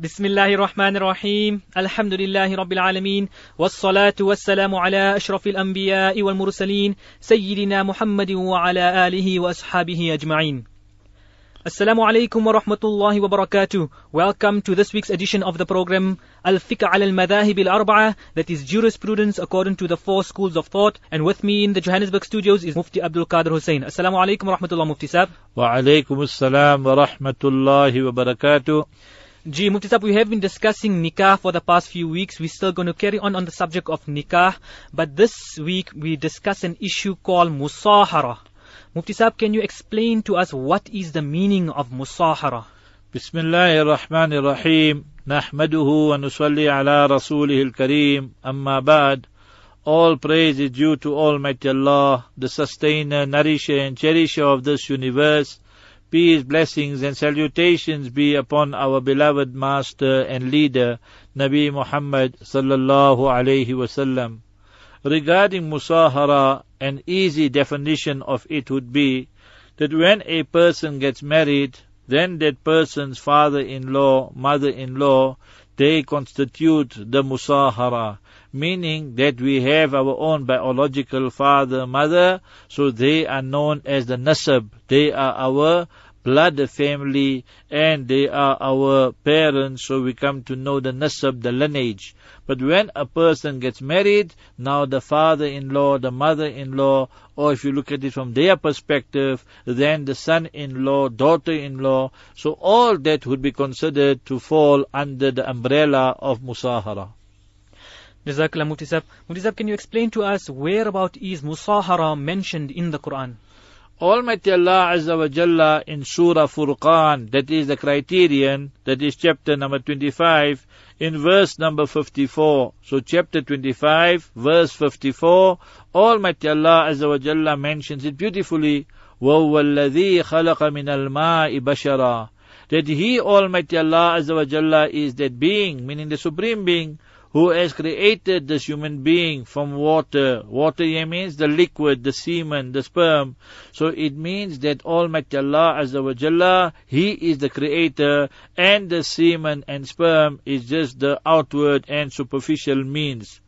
بسم الله الرحمن الرحيم الحمد لله رب العالمين والصلاة والسلام على أشرف الأنبياء والمرسلين سيدنا محمد وعلى آله وأصحابه أجمعين Assalamu alaikum wa rahmatullahi wa barakatuh. Welcome to this week's edition of the program Al-Fiqh al-Madahib al-Arba'a that is jurisprudence according to the four schools of thought. And with me in the Johannesburg studios is Mufti Abdul Qadir Hussein. Assalamu alaikum wa rahmatullah Mufti Sab. Wa alaikum assalam wa rahmatullahi wa barakatuh. Gee, Muftisab, we have been discussing nikah for the past few weeks. We're still going to carry on on the subject of nikah. But this week we discuss an issue called musahara. Muftisab, can you explain to us what is the meaning of musahara? Bismillah ar-Rahman ar-Rahim. Nahmaduhu wa nusalli ala rasulih al-Kareem. Amma ba'd. All praise is due to Almighty Allah, the sustainer, nourisher and cherisher of this universe. Peace, blessings and salutations be upon our beloved master and leader, Nabi Muhammad sallallahu alayhi wasallam. Regarding musahara, an easy definition of it would be that when a person gets married, then that person's father-in-law, mother-in-law, they constitute the musahara, meaning that we have our own biological father, mother, so they are known as the nasab. They are our blood family and they are our parents, so we come to know the nasab, the lineage. But when a person gets married, now the father-in-law, the mother-in-law, or if you look at it from their perspective, then the son-in-law, daughter-in-law, so all that would be considered to fall under the umbrella of musahara. Jazakallah Muftisab. Muftisab, can you explain to us whereabout is musahara mentioned in the Quran? Almighty Allah Azza wa Jalla in Surah Furqan, that is the criterion, that is chapter number 25, in verse number 54. So chapter 25, verse 54, Almighty Allah Azza wa Jalla mentions it beautifully, وَهُوَ الَّذِي خَلَقَ مِنَ الْمَاءِ بَشَرًا That He, Almighty Allah Azza wa Jalla, is that being, meaning the Supreme Being, who has created this human being from water. Water here means the liquid, the semen, the sperm. So it means that Almighty Allah Azza wa Jalla, He is the creator and the semen and sperm is just the outward and superficial means.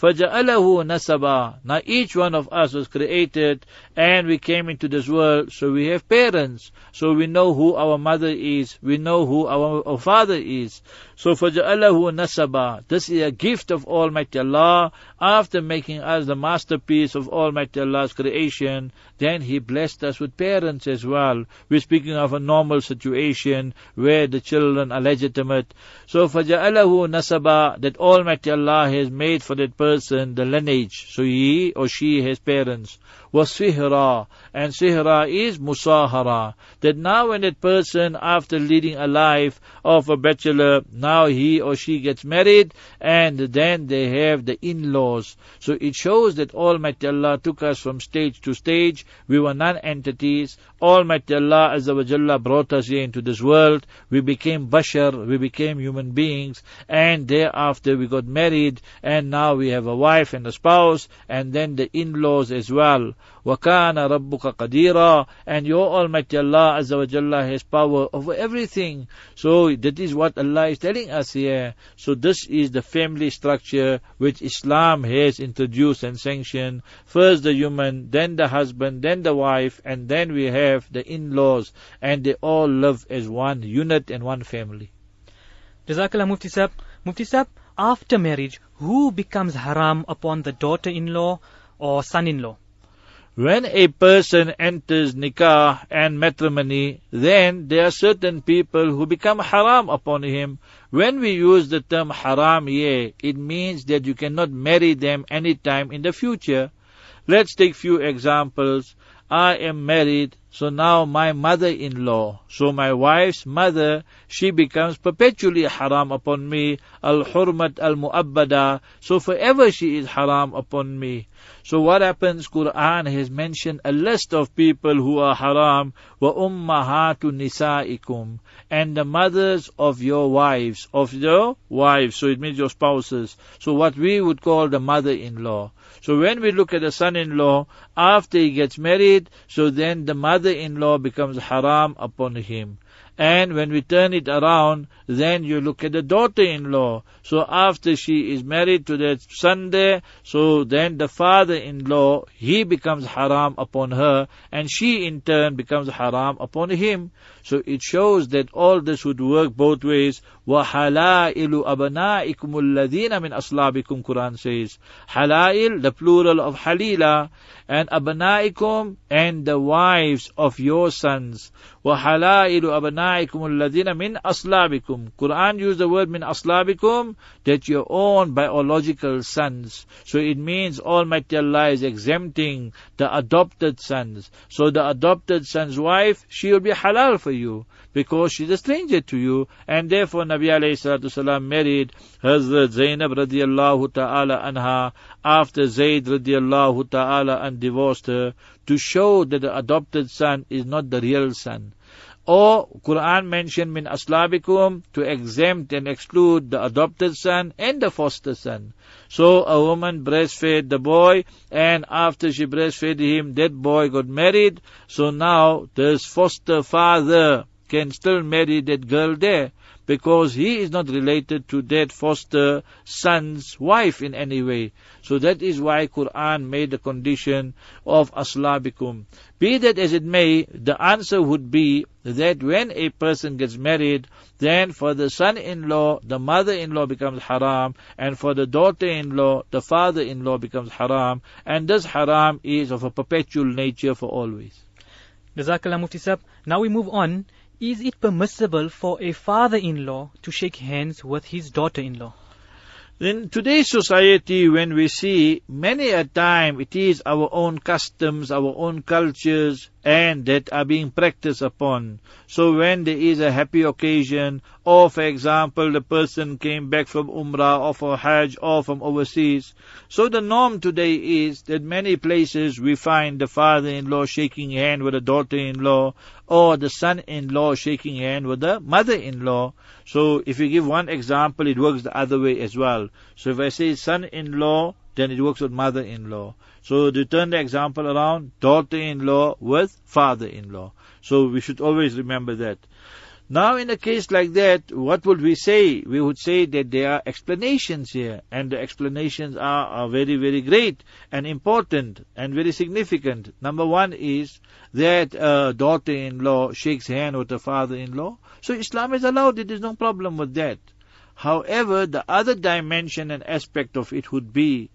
فَجَعَلَهُ نَسَبًا Now each one of us was created and we came into this world, so we have parents. So we know who our mother is, we know who our, our father is. So فَجَعَلَهُ نَسَبًا This is a gift of Almighty Allah. After making us the masterpiece of Almighty Allah's creation, then He blessed us with parents as well. We're speaking of a normal situation where the children are legitimate. So فَجَعَلَهُ نَسَبًا That Almighty Allah has made for that person the lineage. So he or she has parents. وَسِهْرًا And sihra is musahara. That now when that person, after leading a life of a bachelor, now he or she gets married, and then they have the in-laws. So it shows that Almighty Allah took us from stage to stage. We were non-entities. Almighty Allah Azza wa Jalla brought us here into this world. We became bashar, we became human beings, and thereafter we got married, and now we have a wife and a spouse, and then the in-laws as well. وَكَانَ رَبُّكَ قَدِيرًا And your Almighty Allah Azza wa Jalla has power over everything. So that is what Allah is telling us here. So this is the family structure which Islam has introduced and sanctioned. First the human, then the husband, then the wife, and then we have the in-laws. And they all live as one unit and one family. Jazakallah Mufti Sab. Mufti Sab, after marriage, who becomes haram upon the daughter-in-law or son-in-law? When a person enters nikah and matrimony, then there are certain people who become haram upon him. When we use the term haram here, it means that you cannot marry them anytime in the future. Let's take few examples. I am married, so now my mother-in-law, so my wife's mother, she becomes perpetually haram upon me, al-hurmat al-mu'abbada, so forever she is haram upon me. So what happens? Quran has mentioned a list of people who are haram. Wa ummahatu nisaikum. And the mothers of your wives. Of your wives. So it means your spouses. So what we would call the mother-in-law. So when we look at the son-in-law, after he gets married, so then the mother-in-law becomes haram upon him. And when we turn it around, then you look at the daughter-in-law. So after she is married to that son there, so then the father-in-law, he becomes haram upon her, and she in turn becomes haram upon him. So it shows that all this would work both ways. وَحَلَائِلُ أَبْنَائِكُمُ الَّذِينَ مِنْ أَصْلَابِكُمْ Quran says. Halail, the plural of halila, and abnaikum, and the wives of your sons. وَحَلَائِلُ أَبْنَائِكُمُ abnaikum alladhina min aslabikum. Quran used the word min aslabikum, that your own biological sons. So it means Almighty Allah is exempting the adopted sons. So the adopted son's wife, she will be halal for you because she's a stranger to you. And therefore Nabi alayhi salam married Hazrat Zainab radiallahu ta'ala anha after Zayd radiallahu ta'ala and divorced her to show that the adopted son is not the real son. Or Quran mentioned min aslabikum to exempt and exclude the adopted son and the foster son. So a woman breastfed the boy and after she breastfed him, that boy got married. So now this foster father can still marry that girl there because he is not related to that foster son's wife in any way. So that is why Quran made the condition of aslabikum. Be that as it may, the answer would be that when a person gets married, then for the son-in-law, the mother-in-law becomes haram, and for the daughter-in-law, the father-in-law becomes haram, and this haram is of a perpetual nature for always. Now we move on is it permissible for a father-in-law to shake hands with his daughter-in-law? In today's society, when we see many a time it is our own customs, our own cultures, and that are being practiced upon. So when there is a happy occasion, or for example, the person came back from Umrah or for Hajj or from overseas. So the norm today is that many places we find the father-in-law shaking hand with the daughter-in-law, or the son-in-law shaking hand with the mother-in-law. So if you give one example, it works the other way as well. So if I say son-in-law, then it works with mother-in-law. So to turn the example around, daughter-in-law with father-in-law. So we should always remember that. Now in a case like that, what would we say? We would say that there are explanations here, and the explanations are, are very, very great and important and very significant. Number one is that a daughter-in-law shakes hand with the father-in-law. So Islam is allowed there's no problem with that. However, the other dimension and aspect of it would be,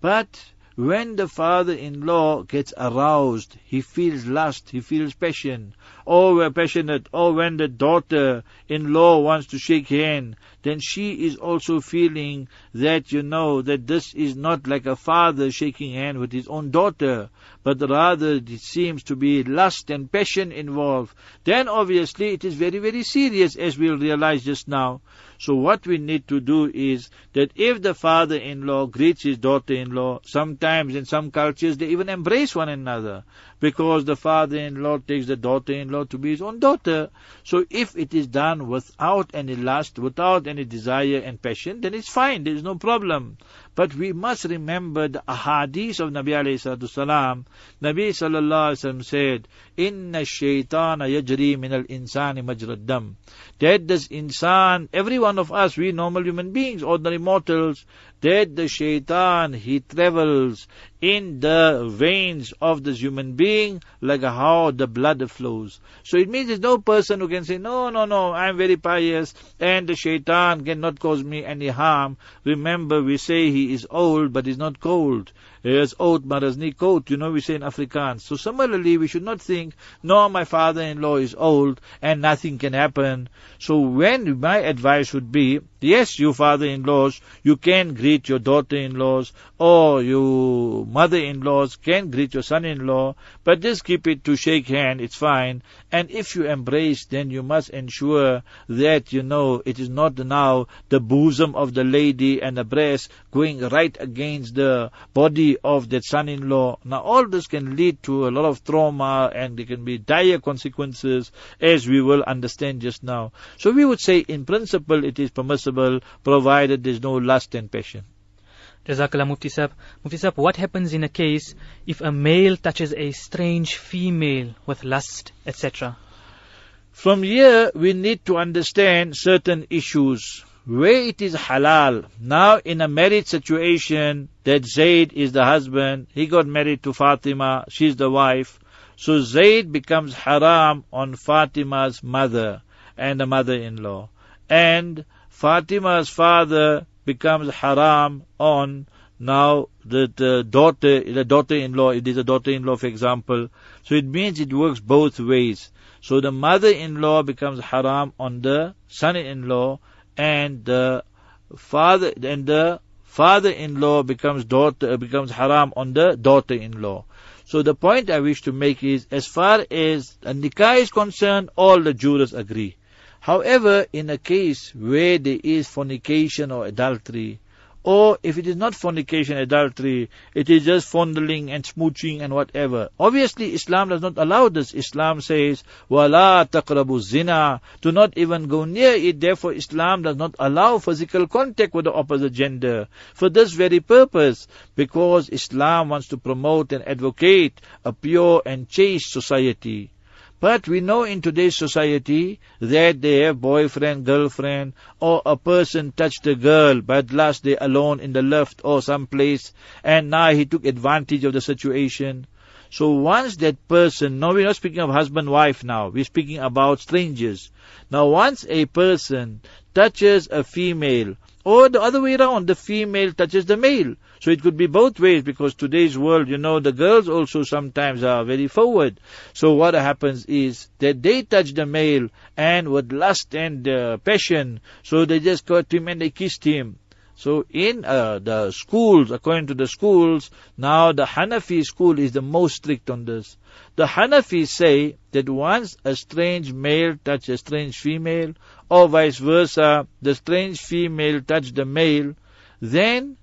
but when the father-in-law gets aroused, he feels lust, he feels passion, Oh, we're passionate, Oh, when the daughter-in-law wants to shake hand, then she is also feeling that you know that this is not like a father shaking hand with his own daughter, but rather it seems to be lust and passion involved. Then obviously it is very, very serious as we'll realize just now. So what we need to do is that if the father-in-law greets his daughter-in-law, sometimes in some cultures they even embrace one another because the father-in-law takes the daughter-in-law to be his own daughter. So if it is done without any lust, without any desire and passion, then it's fine. There is no problem. But we must remember the ahadith of Nabi alayhi salam. Nabi sallallahu alayhi wa said, Inna shaytana yajri min al-insani majrad dam. That this insan, every one of us, we normal human beings, ordinary mortals, that the shaitan, he travels in the veins of this human being like how the blood flows. So it means there's no person who can say, no, no, no, I'm very pious and the shaitan cannot cause me any harm. Remember, we say he is old, but is not cold. He is old, but he's not cold. You know, we say in Afrikaans. So similarly, we should not think, no, my father-in-law is old and nothing can happen. So when my advice would be, yes, you father-in-laws, you can greet your daughter-in-laws or you mother-in-laws can greet your son-in-law, but just keep it to shake hand, it's fine. And if you embrace, then you must ensure that, you know, it is not now the bosom of the lady and the breast going right against the body of that son-in-law. Now all this can lead to a lot of trauma and there can be dire consequences as we will understand just now. So we would say in principle it is permissible provided there is no lust and passion. Jazakallah Mufti Sab. Mufti Sab, what happens in a case if a male touches a strange female with lust, etc.? From here, we need to understand certain issues. Where it is halal. Now, in a married situation, that Zayd is the husband, he got married to Fatima, she's the wife. So Zayd becomes haram on Fatima's mother and the mother-in-law. And Fatima's father becomes haram on now the, the daughter, the daughter-in-law, it is a daughter-in-law for example. So it means it works both ways. So the mother-in-law becomes haram on the son-in-law and the father, and the father-in-law becomes daughter, becomes haram on the daughter-in-law. So the point I wish to make is, as far as a nikah is concerned, all the jurors agree. However, in a case where there is fornication or adultery, or if it is not fornication, adultery, it is just fondling and smooching and whatever. Obviously, Islam does not allow this. Islam says, "Wala taqrabu zina." Do not even go near it. Therefore, Islam does not allow physical contact with the opposite gender for this very purpose, because Islam wants to promote and advocate a pure and chaste society. But we know in today's society that they have boyfriend, girlfriend, or a person touched a girl, but last day alone in the lift or some place, and now he took advantage of the situation. So once that person, no, we're not speaking of husband, wife now, we're speaking about strangers. Now once a person touches a female, or the other way around, the female touches the male. So it could be both ways because today's world, you know, the girls also sometimes are very forward. So what happens is that they touch the male and with lust and uh, passion, so they just caught him and they kissed him. So in uh, the schools, according to the schools, now the Hanafi school is the most strict on this. The Hanafis say that once a strange male touches a strange female, or vice versa, the strange female touch the male, then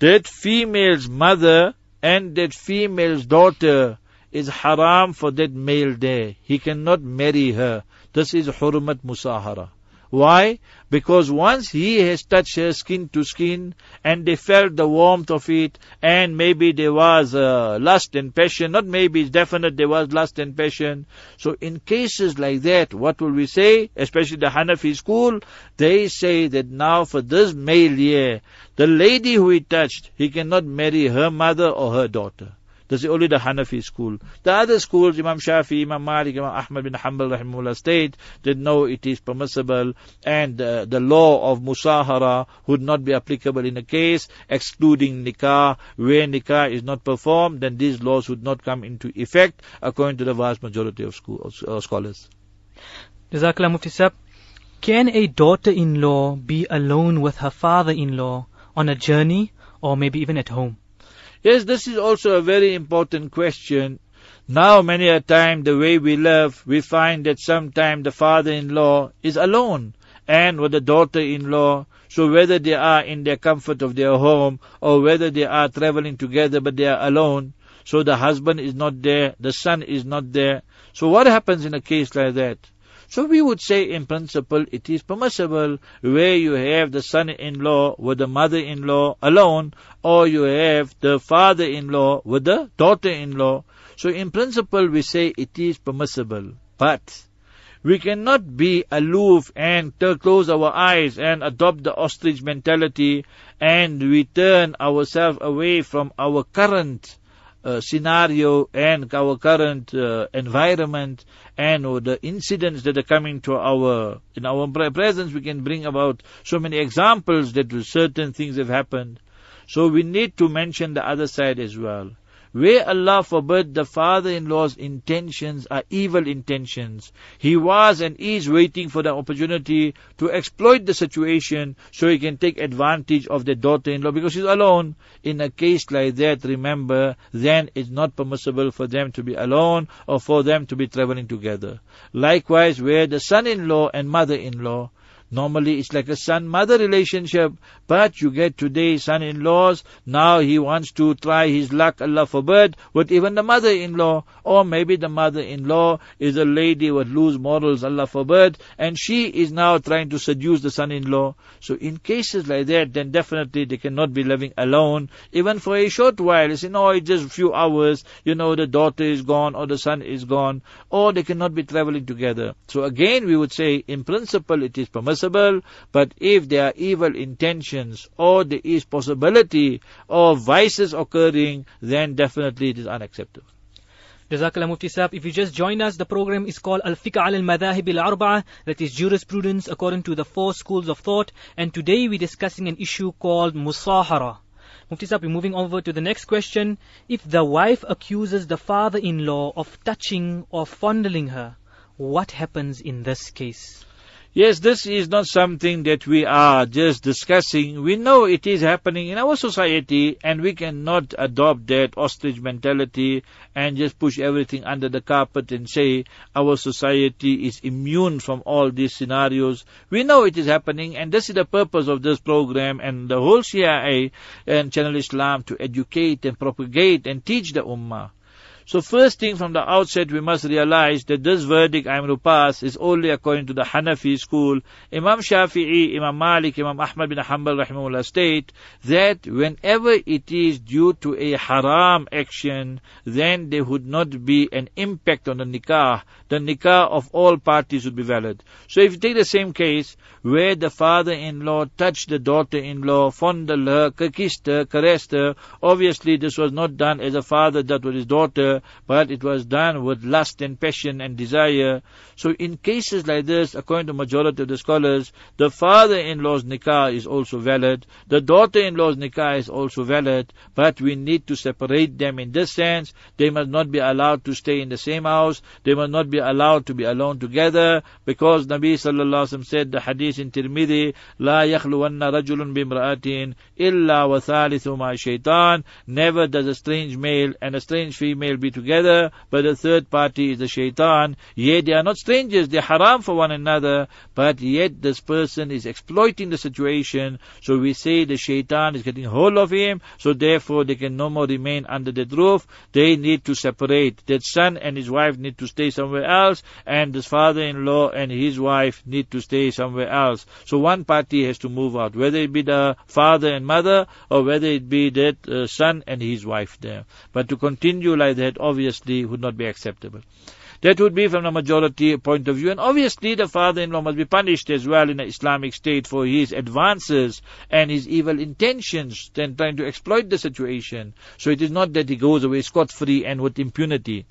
that female's mother and that female's daughter is haram for that male there. He cannot marry her. This is hurmat musahara. Why? Because once he has touched her skin to skin and they felt the warmth of it and maybe there was uh, lust and passion, not maybe, it's definite there was lust and passion. So in cases like that, what will we say? Especially the Hanafi school, they say that now for this male here, the lady who he touched, he cannot marry her mother or her daughter. This is only the Hanafi school. The other schools, Imam Shafi, Imam Malik, Imam Ahmad bin Hanbal, rahimahullah, state that no, it is permissible, and uh, the law of musahara would not be applicable in a case excluding nikah. Where nikah is not performed, then these laws would not come into effect, according to the vast majority of school, uh, scholars. Jazakallah Mufti Sab. Can a daughter-in-law be alone with her father-in-law on a journey or maybe even at home? Yes, this is also a very important question. Now, many a time, the way we live, we find that sometimes the father-in-law is alone and with the daughter-in-law. So whether they are in the comfort of their home or whether they are traveling together but they are alone, so the husband is not there, the son is not there. So what happens in a case like that? So we would say in principle it is permissible where you have the son-in-law with the mother-in-law alone or you have the father-in-law with the daughter-in-law. So in principle we say it is permissible. But we cannot be aloof and close our eyes and adopt the ostrich mentality and we turn ourselves away from our current uh, scenario and our current uh, environment and or the incidents that are coming to our in our presence we can bring about so many examples that certain things have happened. So we need to mention the other side as well where Allah forbid the father-in-law's intentions are evil intentions. He was and is waiting for the opportunity to exploit the situation so he can take advantage of the daughter-in-law because she's alone. In a case like that, remember, then it's not permissible for them to be alone or for them to be traveling together. Likewise, where the son-in-law and mother-in-law Normally it's like a son-mother relationship, but you get today son-in-laws, now he wants to try his luck, Allah forbid, with even the mother-in-law, or maybe the mother-in-law is a lady with loose morals, Allah forbid, and she is now trying to seduce the son-in-law. So in cases like that, then definitely they cannot be living alone, even for a short while. You say, no, it's just a few hours, you know, the daughter is gone, or the son is gone, or they cannot be traveling together. So again, we would say, in principle, it is permissible, but if there are evil intentions or there is possibility of vices occurring, then definitely it is unacceptable. Jazakallah Mufti Saab. If you just join us, the program is called Al-Fiqh al-Madahib al-Arba'a, that is jurisprudence according to the four schools of thought. And today we're discussing an issue called Musahara. Mufti Saab, we're moving over to the next question. If the wife accuses the father-in-law of touching or fondling her, what happens in this case? Yes, this is not something that we are just discussing. We know it is happening in our society and we cannot adopt that ostrich mentality and just push everything under the carpet and say our society is immune from all these scenarios. We know it is happening and this is the purpose of this program and the whole CII and Channel Islam to educate and propagate and teach the Ummah. So first thing from the outset we must realize that this verdict I'm to pass is only according to the Hanafi school. Imam Shafi'i, Imam Malik, Imam Ahmad bin Hanbal rahimahullah state that whenever it is due to a haram action, then there would not be an impact on the nikah. The nikah of all parties would be valid. So if you take the same case where the father-in-law touched the daughter-in-law, fondled her, kissed her, caressed her, obviously this was not done as a father that with his daughter, but it was done with lust and passion and desire. So in cases like this, according to majority of the scholars, the father-in-law's nikah is also valid, the daughter-in-law's nikah is also valid, but we need to separate them in this sense. They must not be allowed to stay in the same house, they must not be allowed to be alone together, because Nabi sallallahu alaihi wasallam said the hadith in Tirmidhi, لا يخلون رجل بامرأة إلا وثالثهما شيطان. Never does a strange male and a strange female be together, but the third party is the shaitan. Yet they are not strangers, they are haram for one another, but yet this person is exploiting the situation. So we say the shaitan is getting hold of him, so therefore they can no more remain under that roof. They need to separate. That son and his wife need to stay somewhere else, and his father-in-law and his wife need to stay somewhere else. So one party has to move out, whether it be the father and mother, or whether it be that uh, son and his wife there. But to continue like that, that obviously would not be acceptable. That would be from the majority point of view. And obviously the father-in-law must be punished as well in the Islamic state for his advances and his evil intentions then trying to exploit the situation. So it is not that he goes away scot-free and with impunity.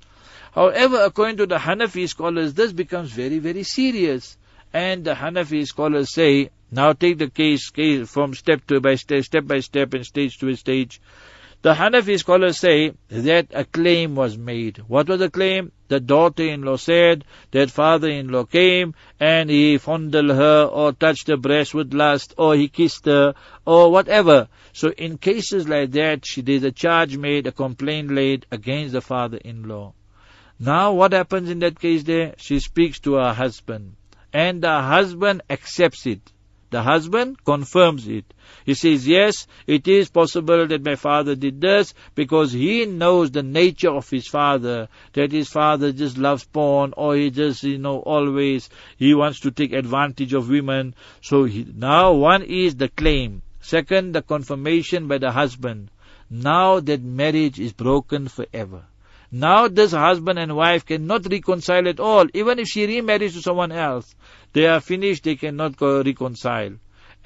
However, according to the Hanafi scholars, this becomes very, very serious. And the Hanafi scholars say, now take the case, case from step to by step, step by step and stage to stage. The Hanafi scholars say that a claim was made. What was the claim? The daughter-in-law said that father-in-law came and he fondled her or touched her breast with lust or he kissed her or whatever. So in cases like that, she, there's a charge made, a complaint laid against the father-in-law. Now what happens in that case there? She speaks to her husband and the husband accepts it. The husband confirms it. He says, yes, it is possible that my father did this because he knows the nature of his father, that his father just loves porn or he just, you know, always, he wants to take advantage of women. So he, now one is the claim. Second, the confirmation by the husband. Now that marriage is broken forever. Now this husband and wife cannot reconcile at all. Even if she remarries to someone else, they are finished, they cannot reconcile.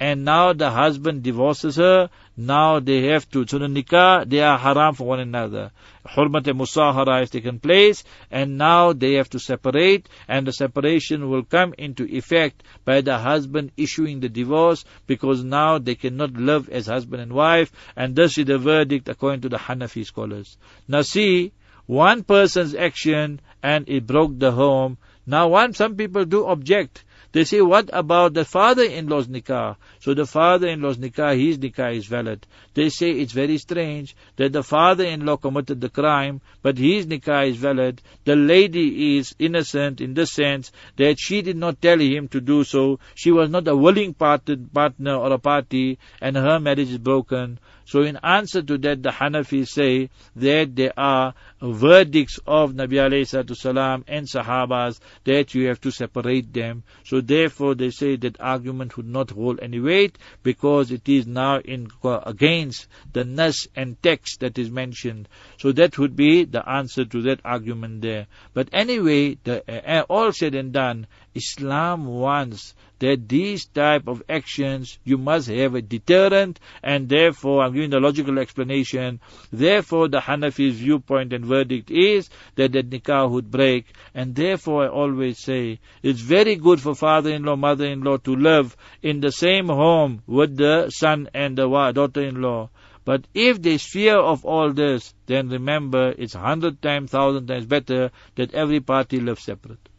And now the husband divorces her, now they have to, so the nikah, they are haram for one another. Hurmat musahara has taken place, and now they have to separate, and the separation will come into effect by the husband issuing the divorce, because now they cannot live as husband and wife, and this is the verdict according to the Hanafi scholars. Now see, one person's action, and it broke the home. Now one, some people do object, They say, what about the father-in-law's nikah? So the father-in-law's nikah, his nikah is valid. They say it's very strange that the father-in-law committed the crime, but his nikah is valid. The lady is innocent in the sense that she did not tell him to do so. She was not a willing partner or a party, and her marriage is broken. So in answer to that, the Hanafis say that there are verdicts of Nabi alayhi salam and Sahabas that you have to separate them. So therefore they say that argument would not hold any weight because it is now in against the nas and text that is mentioned. So that would be the answer to that argument there. But anyway, the, uh, all said and done, Islam wants that these type of actions you must have a deterrent and therefore I'm giving the logical explanation therefore the Hanafi's viewpoint and verdict is that the nikah would break and therefore I always say it's very good for father-in-law mother-in-law to live in the same home with the son and the daughter-in-law but if there's fear of all this, then remember it's hundred times, thousand times better that every party lives separate.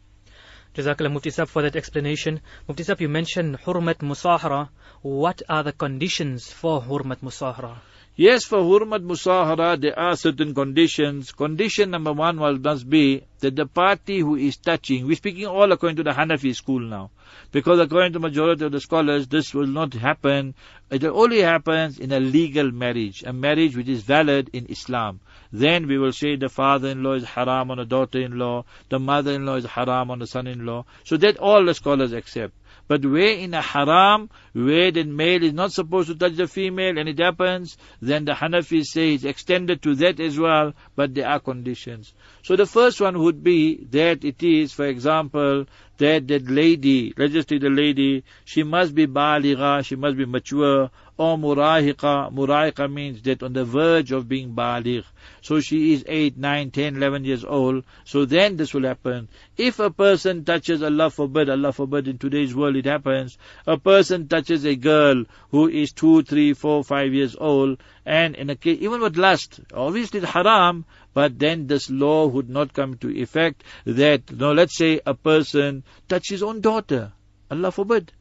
Jazakallah Mufti Sab for that explanation. Mufti Sab, you mentioned Hurmat Musahara. What are the conditions for Hurmat Musahara? Yes, for Hurmat Musahara, there are certain conditions. Condition number one must be that the party who is touching, we're speaking all according to the Hanafi school now. Because according to majority of the scholars, this will not happen. It only happens in a legal marriage, a marriage which is valid in Islam. Then we will say the father-in-law is haram on the daughter-in-law, the mother-in-law is haram on the son-in-law. So that all the scholars accept. But where in a haram, where the male is not supposed to touch the female and it happens, then the Hanafis say it's extended to that as well, but there are conditions. So the first one would be that it is, for example, that that lady, let's just take the lady, she must be baligha, she must be mature, or murahiqa. Murahiqa means that on the verge of being baligh. So she is 8, 9, 10, 11 years old. So then this will happen. If a person touches, Allah forbid, Allah forbid, in today's world it happens, a person touches a girl who is 2, 3, 4, 5 years old, and in a case, even with lust, obviously it's haram, but then this law would not come to effect that, no, let's say a person touches his own daughter. Allah forbid.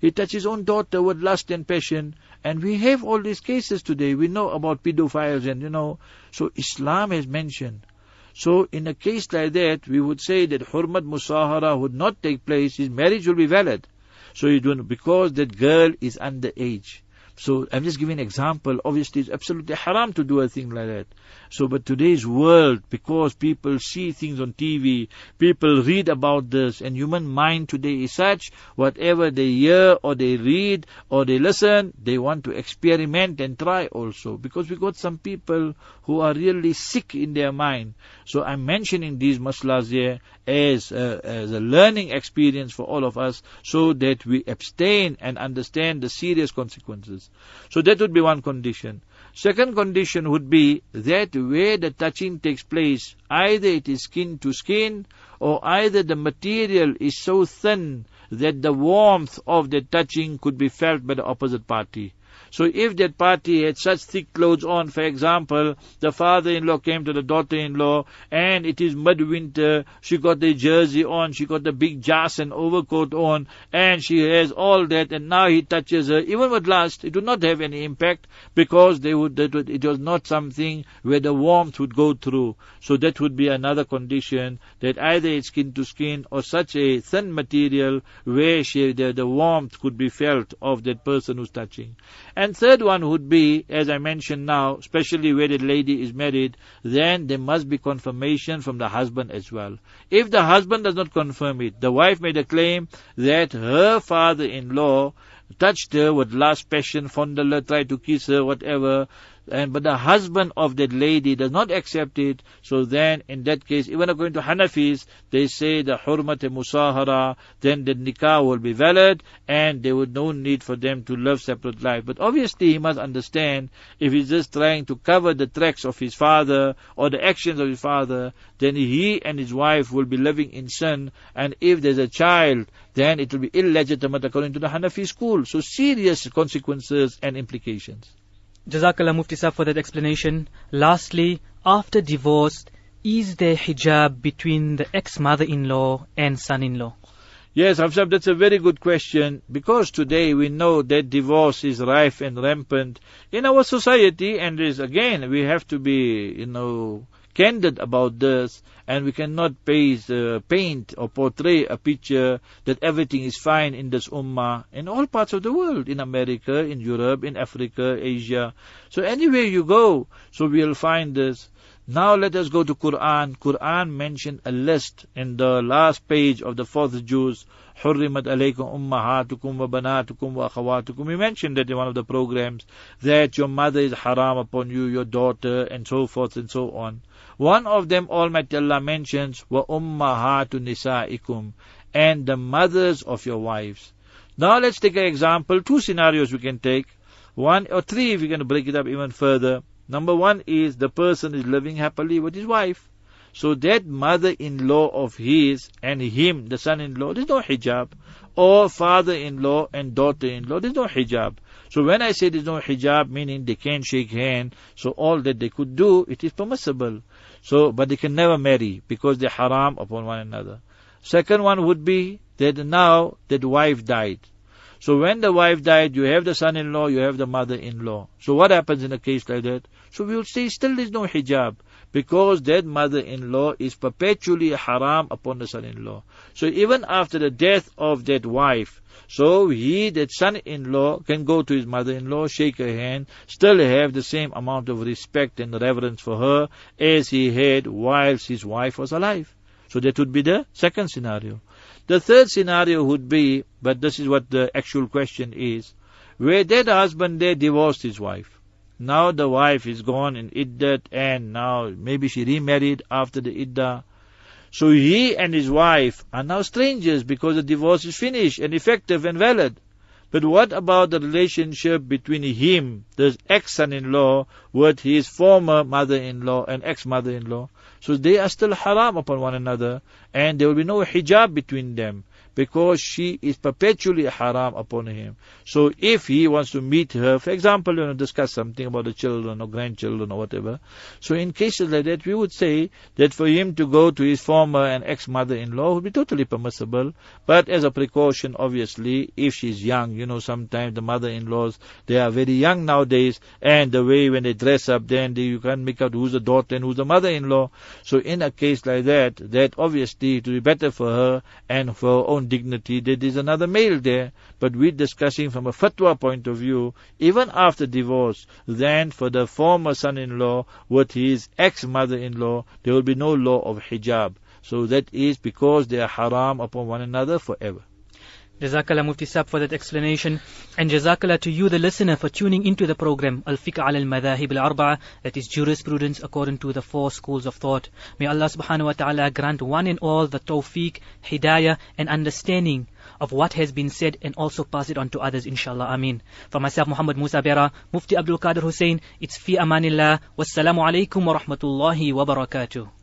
He touches his own daughter with lust and passion. And we have all these cases today. We know about pedophiles and, you know. So Islam has mentioned. So in a case like that, we would say that Hurmat Musahara would not take place. His marriage will be valid. So you don't, because that girl is underage. So I'm just giving an example. Obviously, it's absolutely haram to do a thing like that. So, but today's world, because people see things on TV, people read about this, and human mind today is such, whatever they hear or they read or they listen, they want to experiment and try also. Because we got some people who are really sick in their mind. So I'm mentioning these maslas here as a, as a learning experience for all of us so that we abstain and understand the serious consequences. So that would be one condition. Second condition would be that where the touching takes place, either it is skin to skin or either the material is so thin that the warmth of the touching could be felt by the opposite party. So if that party had such thick clothes on, for example, the father-in-law came to the daughter-in-law and it is midwinter, she got the jersey on, she got the big jas and overcoat on, and she has all that, and now he touches her, even with lust, it would not have any impact because they would, would, it was not something where the warmth would go through. So that would be another condition that either it's skin to skin or such a thin material where she, the, the warmth could be felt of that person who's touching. And third one would be, as I mentioned now, especially where the lady is married, then there must be confirmation from the husband as well. If the husband does not confirm it, the wife made a claim that her father-in-law touched her with lust, passion, fondled her, tried to kiss her, whatever, and but the husband of that lady does not accept it, so then in that case, even according to Hanafis, they say the hurmat musahara, then the nikah will be valid, and there would no need for them to live separate life. But obviously he must understand, if he's just trying to cover the tracks of his father, or the actions of his father, then he and his wife will be living in sin, and if there's a child, then it will be illegitimate according to the Hanafi school. So serious consequences and implications. Jazakallah Mufti Sahib for that explanation. Lastly, after divorce, is there hijab between the ex-mother-in-law and son-in-law? Yes, Hafsab, that's a very good question because today we know that divorce is rife and rampant in our society and is again, we have to be, you know, candid about this and we cannot paste, uh, paint or portray a picture that everything is fine in this ummah in all parts of the world, in America, in Europe, in Africa, Asia. So anywhere you go, so we'll find this. Now let us go to Quran. Quran mentioned a list in the last page of the fourth Juz. حرمت عليكم أمهاتكم وبناتكم وأخواتكم We mentioned that in one of the programs that your mother is haram upon you, your daughter, and so forth and so on. One of them Almighty Allah mentions وَأُمَّهَاتُ نِسَائِكُمْ and the mothers of your wives. Now let's take an example, two scenarios we can take, one or three if we can break it up even further. Number one is the person is living happily with his wife. So that mother-in-law of his and him, the son-in-law, there's no hijab. Or father-in-law and daughter-in-law, there's no hijab. So when I say there's no hijab, meaning they can't shake hand, so all that they could do, it is permissible. So, but they can never marry because they're haram upon one another. Second one would be that now that wife died. So when the wife died, you have the son-in-law, you have the mother-in-law. So what happens in a case like that? So we will say still there is no hijab because that mother-in-law is perpetually haram upon the son-in-law. So even after the death of that wife, so he, that son-in-law, can go to his mother-in-law, shake her hand, still have the same amount of respect and reverence for her as he had whilst his wife was alive. So that would be the second scenario. The third scenario would be, but this is what the actual question is, where that husband there divorced his wife. Now the wife is gone in iddat and now maybe she remarried after the iddah. So he and his wife are now strangers because the divorce is finished and effective and valid. But what about the relationship between him, the ex-son-in-law, with his former mother-in-law and ex-mother-in-law? So they are still haram upon one another, and there will be no hijab between them because she is perpetually haram upon him. So if he wants to meet her, for example, you know, discuss something about the children or grandchildren or whatever, so in cases like that, we would say that for him to go to his former and ex-mother-in-law would be totally permissible, but as a precaution, obviously, if she's young, you know, sometimes the mother-in-laws, they are very young nowadays, and the way when they dress up, then they, you can't make out who's the daughter and who's the mother-in-law. So in a case like that, that obviously it would be better for her and for her own own dignity, there is another male there. But we're discussing from a fatwa point of view, even after divorce, then for the former son-in-law with his ex-mother-in-law, there will be no law of hijab. So that is because they are haram upon one another forever. Jazakallah Mufti Sab for that explanation. And Jazakallah to you, the listener, for tuning into the program Al-Fiqh al Madahib al-Arba'a, that is jurisprudence according to the four schools of thought. May Allah subhanahu wa ta'ala grant one and all the tawfiq, hidayah, and understanding of what has been said and also pass it on to others, inshallah. Ameen. For myself, Muhammad Musa Bera, Mufti Abdul Qadir Hussein, it's fi amanillah. Wassalamu alaikum wa rahmatullahi wa barakatuh.